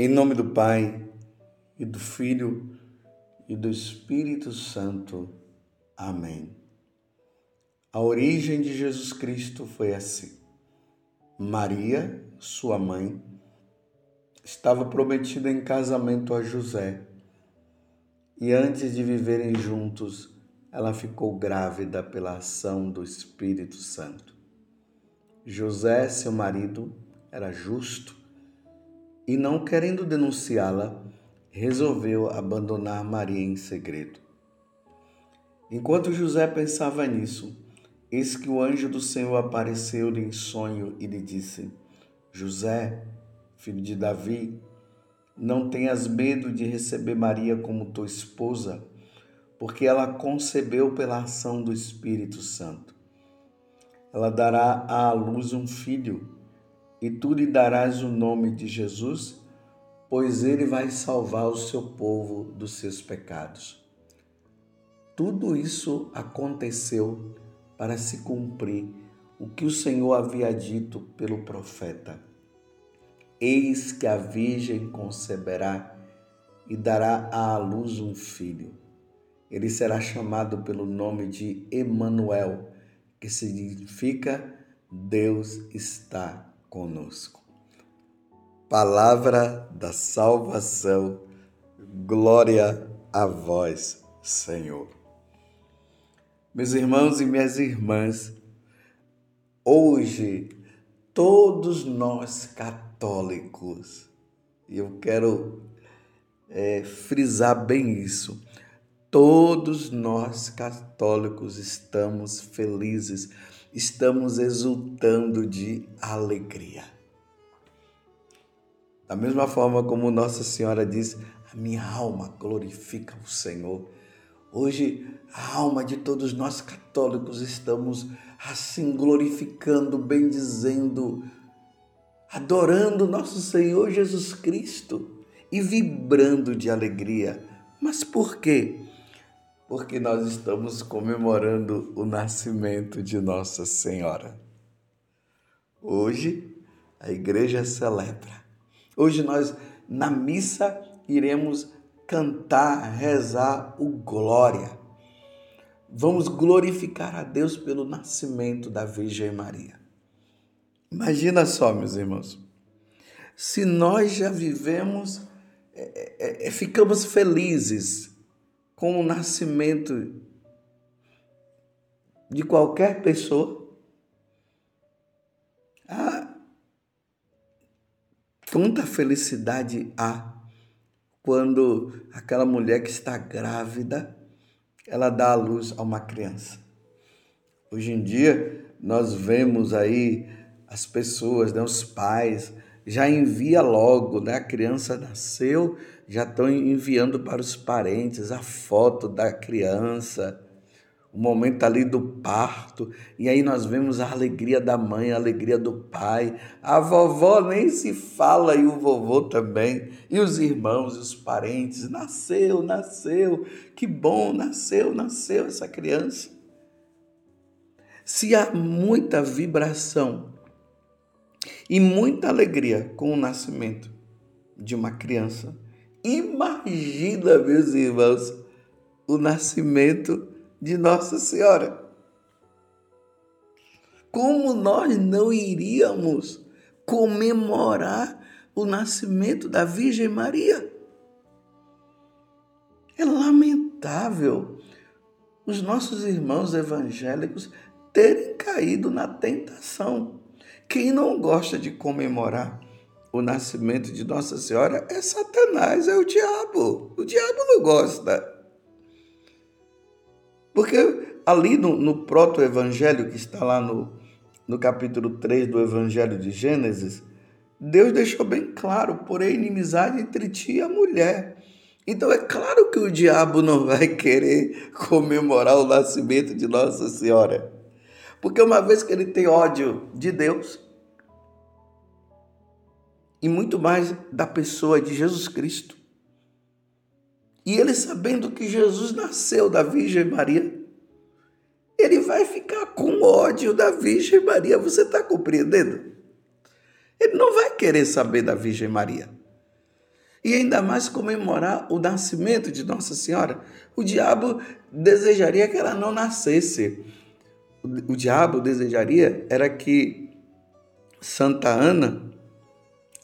Em nome do Pai, e do Filho, e do Espírito Santo. Amém. A origem de Jesus Cristo foi assim. Maria, sua mãe, estava prometida em casamento a José. E antes de viverem juntos, ela ficou grávida pela ação do Espírito Santo. José, seu marido, era justo e, não querendo denunciá-la, resolveu abandonar Maria em segredo. Enquanto José pensava nisso, eis que o anjo do Senhor apareceu-lhe em sonho e lhe disse: José, filho de Davi, não tenhas medo de receber Maria como tua esposa, porque ela concebeu pela ação do Espírito Santo. Ela dará à luz um filho e tu lhe darás o nome de Jesus, pois ele vai salvar o seu povo dos seus pecados. Tudo isso aconteceu para se cumprir o que o Senhor havia dito pelo profeta. Eis que a Virgem conceberá e dará à luz um filho. Ele será chamado pelo nome de Emanuel, que significa Deus está conosco. Palavra da salvação, glória a vós, Senhor. Meus irmãos e minhas irmãs, hoje todos nós católicos, e eu quero é, frisar bem isso, todos nós católicos estamos felizes estamos exultando de alegria. Da mesma forma como Nossa Senhora diz, a minha alma glorifica o Senhor. Hoje, a alma de todos nós católicos estamos assim glorificando, bendizendo, adorando nosso Senhor Jesus Cristo e vibrando de alegria. Mas por quê? Porque nós estamos comemorando o nascimento de Nossa Senhora. Hoje a igreja celebra. Hoje nós na missa iremos cantar, rezar o glória. Vamos glorificar a Deus pelo nascimento da Virgem Maria. Imagina só, meus irmãos, se nós já vivemos, é, é, é ficamos felizes com o nascimento de qualquer pessoa. Ah, quanta felicidade há quando aquela mulher que está grávida, ela dá à luz a uma criança. Hoje em dia, nós vemos aí as pessoas, né, os pais, já envia logo, né? A criança nasceu, já estão enviando para os parentes a foto da criança, o momento ali do parto, e aí nós vemos a alegria da mãe, a alegria do pai, a vovó nem se fala e o vovô também, e os irmãos e os parentes, nasceu, nasceu, que bom, nasceu, nasceu essa criança. Se há muita vibração e muita alegria com o nascimento de uma criança, Imagina, meus irmãos, o nascimento de Nossa Senhora. Como nós não iríamos comemorar o nascimento da Virgem Maria? É lamentável os nossos irmãos evangélicos terem caído na tentação. Quem não gosta de comemorar o nascimento de Nossa Senhora é Satanás, é o diabo. O diabo não gosta. Porque ali no, no proto-evangelho, que está lá no, no capítulo 3 do Evangelho de Gênesis, Deus deixou bem claro, porém, inimizade entre ti e a mulher. Então é claro que o diabo não vai querer comemorar o nascimento de Nossa Senhora. Porque uma vez que ele tem ódio de Deus, e muito mais da pessoa de Jesus Cristo. E ele sabendo que Jesus nasceu da Virgem Maria, ele vai ficar com ódio da Virgem Maria. Você está compreendendo? Ele não vai querer saber da Virgem Maria. e ainda mais comemorar o nascimento de Nossa Senhora. O diabo desejaria que ela não nascesse. O, diabo desejaria era que Santa Ana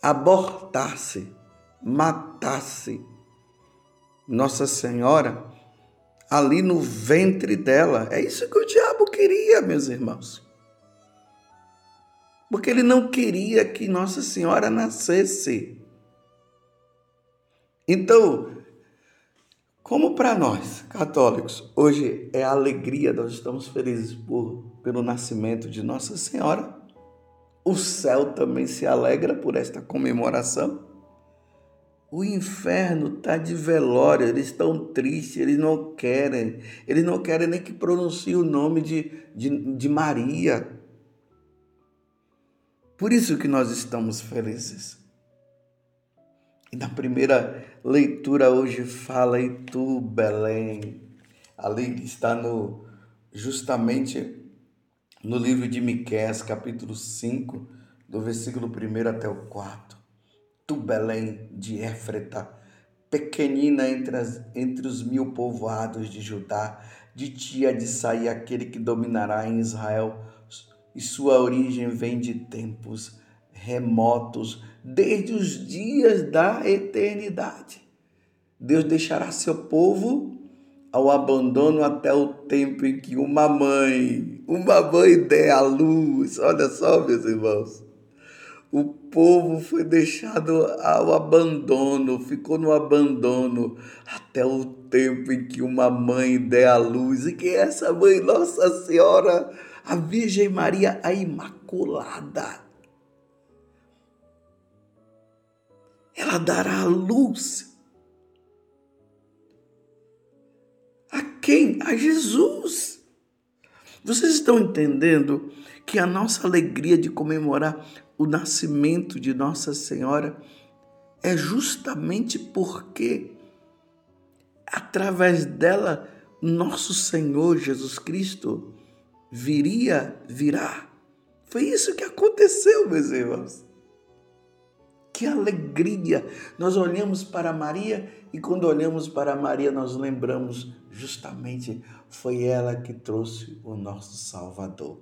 abortasse, matasse Nossa Senhora ali no ventre dela. É isso que o diabo queria, meus irmãos. Porque ele não queria que Nossa Senhora nascesse. Então, como para nós, católicos, hoje é alegria, nós estamos felizes por, pelo nascimento de Nossa Senhora, o céu também se alegra por esta comemoração. O inferno está de velório, eles estão tristes, eles não querem, eles não querem nem que pronuncie o nome de, de, de Maria. Por isso que nós estamos felizes. E na primeira leitura hoje fala e tu, Belém. Ali está no justamente no livro de Miqueias, capítulo 5, do versículo 1 até o 4. Tu, Belém de Éfreta, pequenina entre, as, entre os mil povoados de Judá, de ti há de sair aquele que dominará em Israel, e sua origem vem de tempos remotos, desde os dias da eternidade. Deus deixará seu povo ao abandono até o tempo em que uma mãe, uma mãe der a luz. Olha só, meus irmãos. O povo foi deixado ao abandono, ficou no abandono até o tempo em que uma mãe der a luz. E que essa mãe, Nossa Senhora, a Virgem Maria, a Imaculada. Ela dará a luz. A quem? A Jesus. Vocês estão entendendo que a nossa alegria de comemorar o nascimento de Nossa Senhora é justamente porque através dela nosso Senhor Jesus Cristo viria, virá. Foi isso que aconteceu, meus irmãos. Que alegria! Nós olhamos para Maria e quando olhamos para Maria, nós lembramos justamente foi ela que trouxe o nosso Salvador.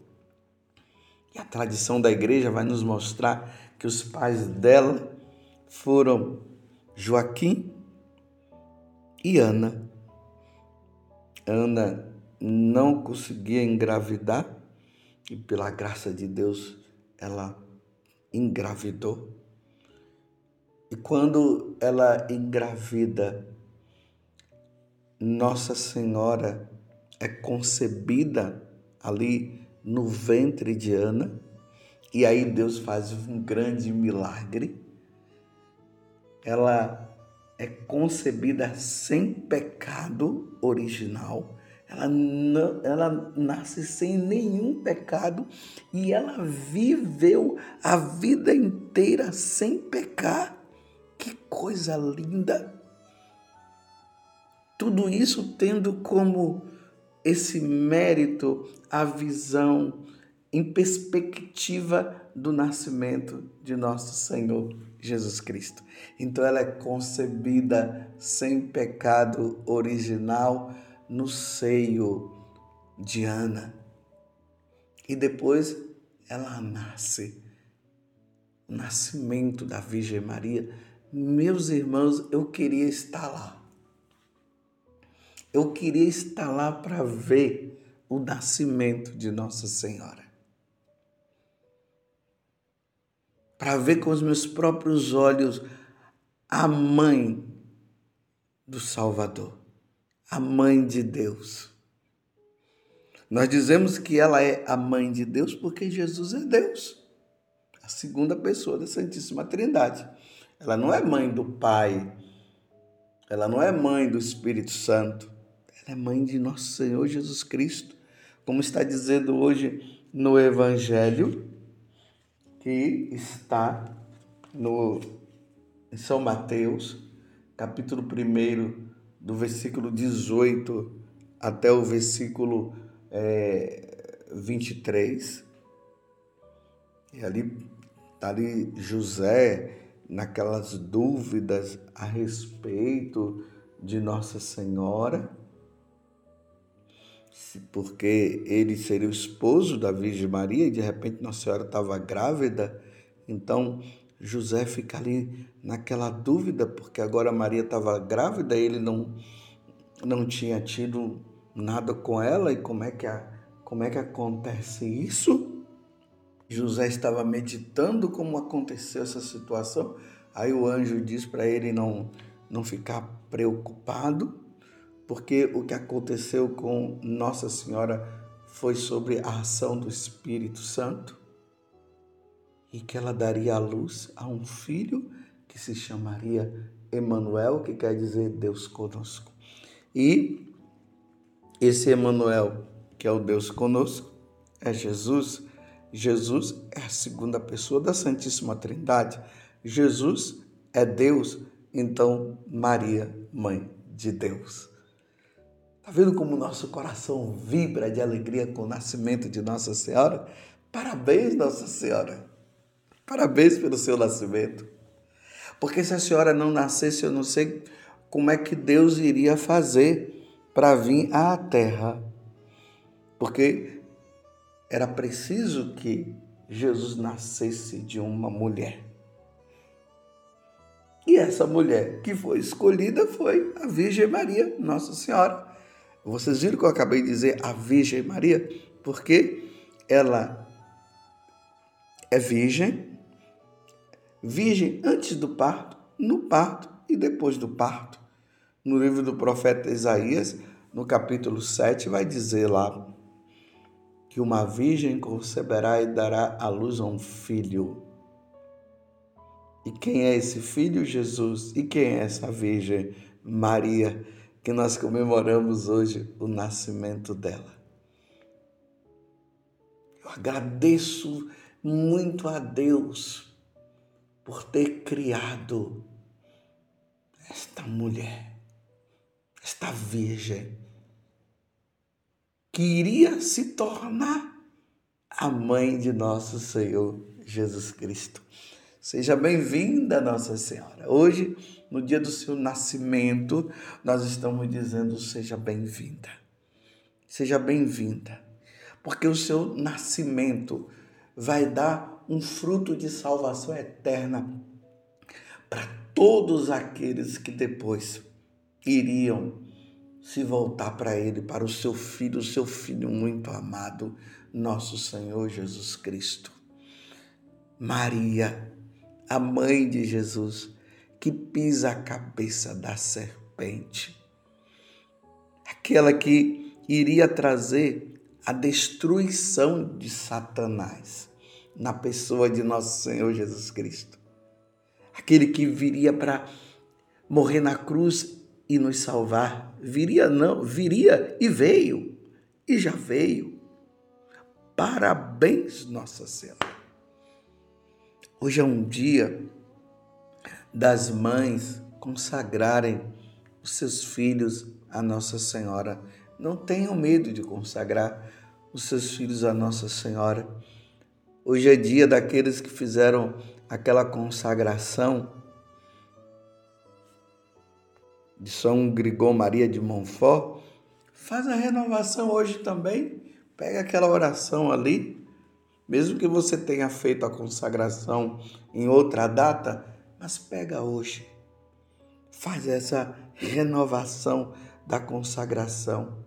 E a tradição da igreja vai nos mostrar que os pais dela foram Joaquim e Ana. Ana não conseguia engravidar e pela graça de Deus ela engravidou. E quando ela engravida, Nossa Senhora é concebida ali no ventre de Ana, e aí Deus faz um grande milagre. Ela é concebida sem pecado original, ela, não, ela nasce sem nenhum pecado e ela viveu a vida inteira sem pecar. Que coisa linda! Tudo isso tendo como esse mérito a visão em perspectiva do nascimento de nosso Senhor Jesus Cristo. Então ela é concebida sem pecado original no seio de Ana. E depois ela nasce. O nascimento da Virgem Maria meus irmãos, eu queria estar lá. Eu queria estar lá para ver o nascimento de Nossa Senhora. Para ver com os meus próprios olhos a mãe do Salvador, a mãe de Deus. Nós dizemos que ela é a mãe de Deus porque Jesus é Deus, a segunda pessoa da Santíssima Trindade. Ela não é mãe do Pai. Ela não é mãe do Espírito Santo. Ela é mãe de nosso Senhor Jesus Cristo. Como está dizendo hoje no Evangelho, que está no, em São Mateus, capítulo 1, do versículo 18 até o versículo é, 23. E ali está ali José naquelas dúvidas a respeito de Nossa Senhora, porque ele seria o esposo da Virgem Maria e de repente Nossa Senhora estava grávida, então José fica ali naquela dúvida, porque agora Maria estava grávida, ele não, não tinha tido nada com ela, e como é que, a, como é que acontece isso? José estava meditando como aconteceu essa situação, aí o anjo diz para ele não, não ficar preocupado, porque o que aconteceu com Nossa Senhora foi sobre a ação do Espírito Santo e que ela daria à luz a um filho que se chamaria Emanuel, que quer dizer Deus conosco. E esse Emanuel, que é o Deus conosco, é Jesus. Jesus é a segunda pessoa da Santíssima Trindade. Jesus é Deus, então Maria, mãe de Deus. Está vendo como nosso coração vibra de alegria com o nascimento de Nossa Senhora? Parabéns, Nossa Senhora! Parabéns pelo seu nascimento. Porque se a senhora não nascesse, eu não sei como é que Deus iria fazer para vir à terra. Porque era preciso que Jesus nascesse de uma mulher. E essa mulher que foi escolhida foi a Virgem Maria, Nossa Senhora. Vocês viram que eu acabei de dizer a Virgem Maria? Porque ela é virgem, virgem antes do parto, no parto e depois do parto. No livro do profeta Isaías, no capítulo 7, vai dizer lá que uma virgem conceberá e dará à luz a um filho. E quem é esse filho? Jesus. E quem é essa virgem? Maria, que nós comemoramos hoje o nascimento dela. Eu agradeço muito a Deus por ter criado esta mulher, esta virgem, que iria se tornar a mãe de nosso Senhor Jesus Cristo. Seja bem-vinda, Nossa Senhora. Hoje, no dia do seu nascimento, nós estamos dizendo: seja bem-vinda. Seja bem-vinda, porque o seu nascimento vai dar um fruto de salvação eterna para todos aqueles que depois iriam se voltar para Ele, para o seu filho, o seu filho muito amado, nosso Senhor Jesus Cristo. Maria, a mãe de Jesus, que pisa a cabeça da serpente, aquela que iria trazer a destruição de Satanás na pessoa de nosso Senhor Jesus Cristo. Aquele que viria para morrer na cruz e nos salvar. Viria não, viria e veio, e já veio. Parabéns, Nossa Senhora. Hoje é um dia das mães consagrarem os seus filhos a Nossa Senhora. Não tenham medo de consagrar os seus filhos a Nossa Senhora Hoje é dia daqueles que fizeram aquela consagração de São Grigol Maria de Montfort. Faz a renovação hoje também. Pega aquela oração ali, mesmo que você tenha feito a consagração em outra data, mas pega hoje. Faz essa renovação da consagração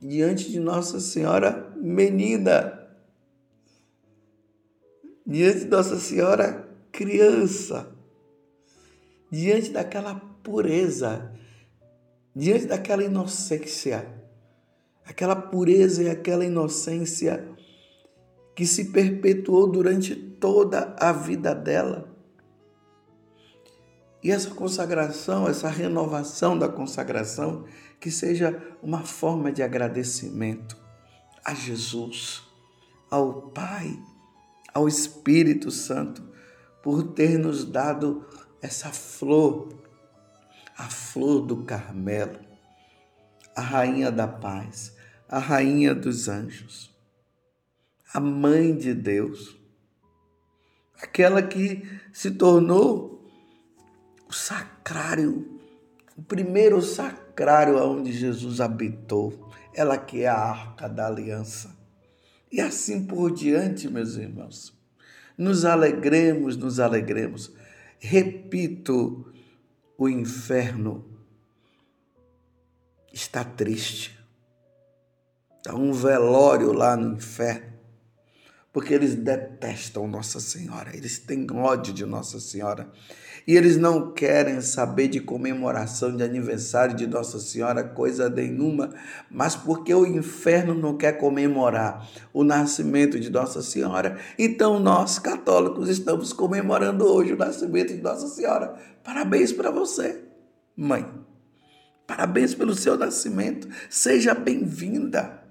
diante de Nossa Senhora menina diante de Nossa Senhora criança, diante daquela pureza, diante daquela inocência, aquela pureza e aquela inocência que se perpetuou durante toda a vida dela. E essa consagração, essa renovação da consagração, que seja uma forma de agradecimento a Jesus, ao Pai, ao Espírito Santo por ter nos dado essa flor, a flor do Carmelo, a rainha da paz, a rainha dos anjos, a mãe de Deus, aquela que se tornou o sacrário, o primeiro sacrário onde Jesus habitou, ela que é a arca da aliança. E assim por diante, meus irmãos. Nos alegremos, nos alegremos. Repito, o inferno está triste. Está um velório lá no inferno porque eles detestam Nossa Senhora, eles têm ódio de Nossa Senhora. E eles não querem saber de comemoração de aniversário de Nossa Senhora, coisa nenhuma, mas porque o inferno não quer comemorar o nascimento de Nossa Senhora, então nós católicos estamos comemorando hoje o nascimento de Nossa Senhora. Parabéns para você, mãe. Parabéns pelo seu nascimento. Seja bem-vinda.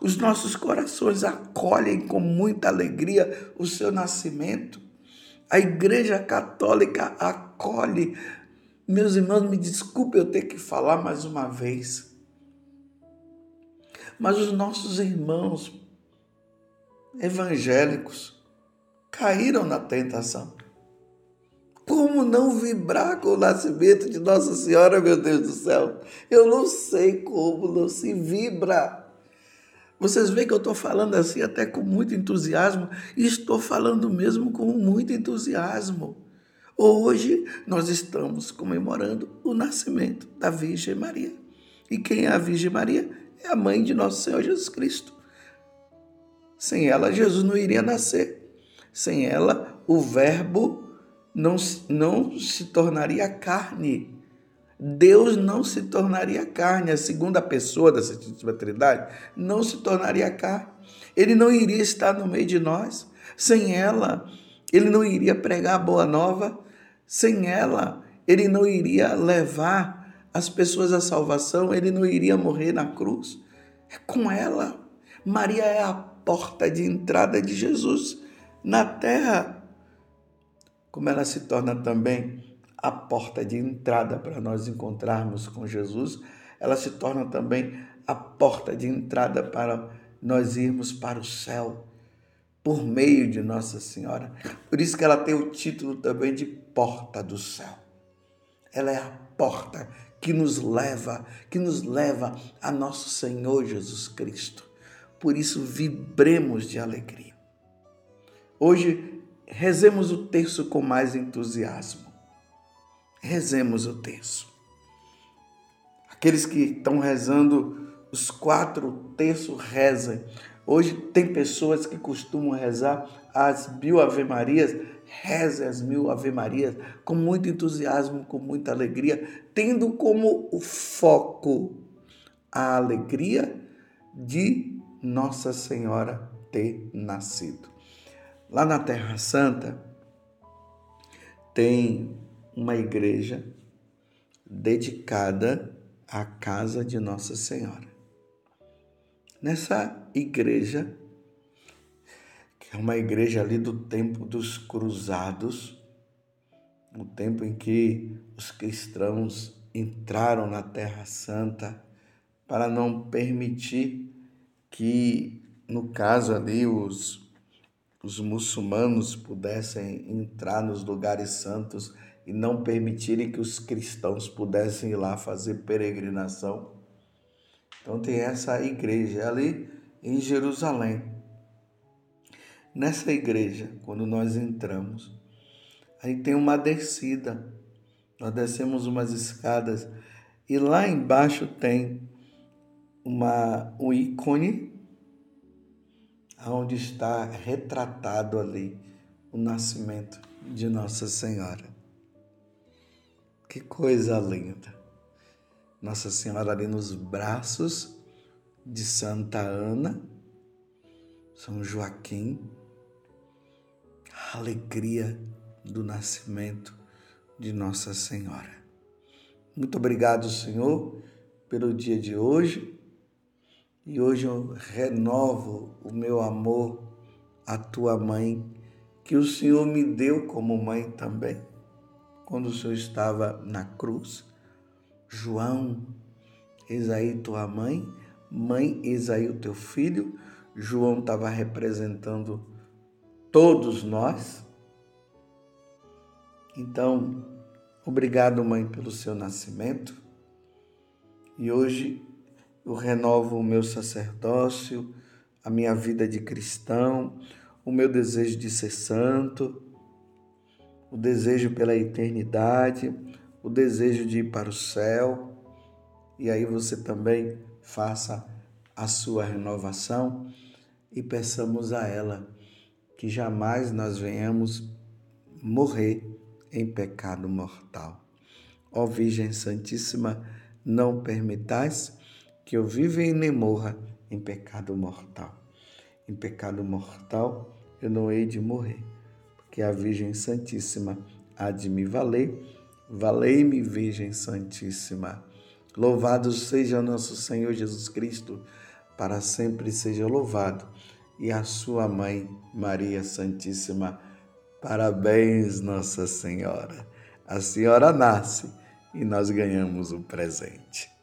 Os nossos corações acolhem com muita alegria o seu nascimento. A Igreja Católica acolhe. Meus irmãos, me desculpe eu ter que falar mais uma vez. Mas os nossos irmãos evangélicos caíram na tentação. Como não vibrar com o nascimento de Nossa Senhora, meu Deus do céu? Eu não sei como não se vibra. Vocês veem que eu estou falando assim até com muito entusiasmo, e estou falando mesmo com muito entusiasmo. Hoje nós estamos comemorando o nascimento da Virgem Maria. E quem é a Virgem Maria? É a mãe de nosso Senhor Jesus Cristo. Sem ela, Jesus não iria nascer. Sem ela, o Verbo não, não se tornaria carne. Deus não se tornaria carne, a segunda pessoa da Santíssima Trindade não se tornaria carne. Ele não iria estar no meio de nós. Sem ela, ele não iria pregar a boa nova. Sem ela, ele não iria levar as pessoas à salvação, ele não iria morrer na cruz. É com ela. Maria é a porta de entrada de Jesus na terra. Como ela se torna também a porta de entrada para nós encontrarmos com Jesus, ela se torna também a porta de entrada para nós irmos para o céu por meio de Nossa Senhora. Por isso que ela tem o título também de porta do céu. Ela é a porta que nos leva, que nos leva a nosso Senhor Jesus Cristo. Por isso vibremos de alegria. Hoje rezemos o terço com mais entusiasmo. Rezemos o terço. Aqueles que estão rezando os quatro terços, rezem. Hoje tem pessoas que costumam rezar as mil ave-marias, reze as mil ave-marias com muito entusiasmo, com muita alegria, tendo como o foco a alegria de Nossa Senhora ter nascido. Lá na Terra Santa tem uma igreja dedicada à casa de Nossa Senhora. Nessa igreja, que é uma igreja ali do tempo dos cruzados, o tempo em que os cristãos entraram na Terra Santa para não permitir que, no caso ali, os, os muçulmanos pudessem entrar nos lugares santos e não permitirem que os cristãos pudessem ir lá fazer peregrinação. Então tem essa igreja ali em Jerusalém. Nessa igreja, quando nós entramos, aí tem uma descida. Nós descemos umas escadas e lá embaixo tem uma, um ícone onde está retratado ali o nascimento de Nossa Senhora. Que coisa linda! Nossa Senhora ali nos braços de Santa Ana, São Joaquim, a alegria do nascimento de Nossa Senhora. Muito obrigado, Senhor, pelo dia de hoje. E hoje eu renovo o meu amor à tua mãe, que o Senhor me deu como mãe também quando o Senhor estava na cruz. João, eis aí tua mãe, mãe, eis aí o teu filho. João estava representando todos nós. Então, Obrigado, mãe, pelo seu nascimento. E hoje eu renovo o meu sacerdócio, a minha vida de cristão, o meu desejo de ser santo, o desejo pela eternidade, o desejo de ir para o céu. E aí você também faça a sua renovação e peçamos a ela que jamais nós venhamos morrer em pecado mortal. Ó Virgem Santíssima, não permitais que eu viva e nem morra em pecado mortal. Em pecado mortal eu não hei de morrer, porque a Virgem Santíssima há de me valer. Valei-me, Virgem Santíssima. Louvado seja nosso Senhor Jesus Cristo, para sempre seja louvado. E a sua mãe, Maria Santíssima, Parabéns, Nossa Senhora. A senhora nasce e nós ganhamos o presente.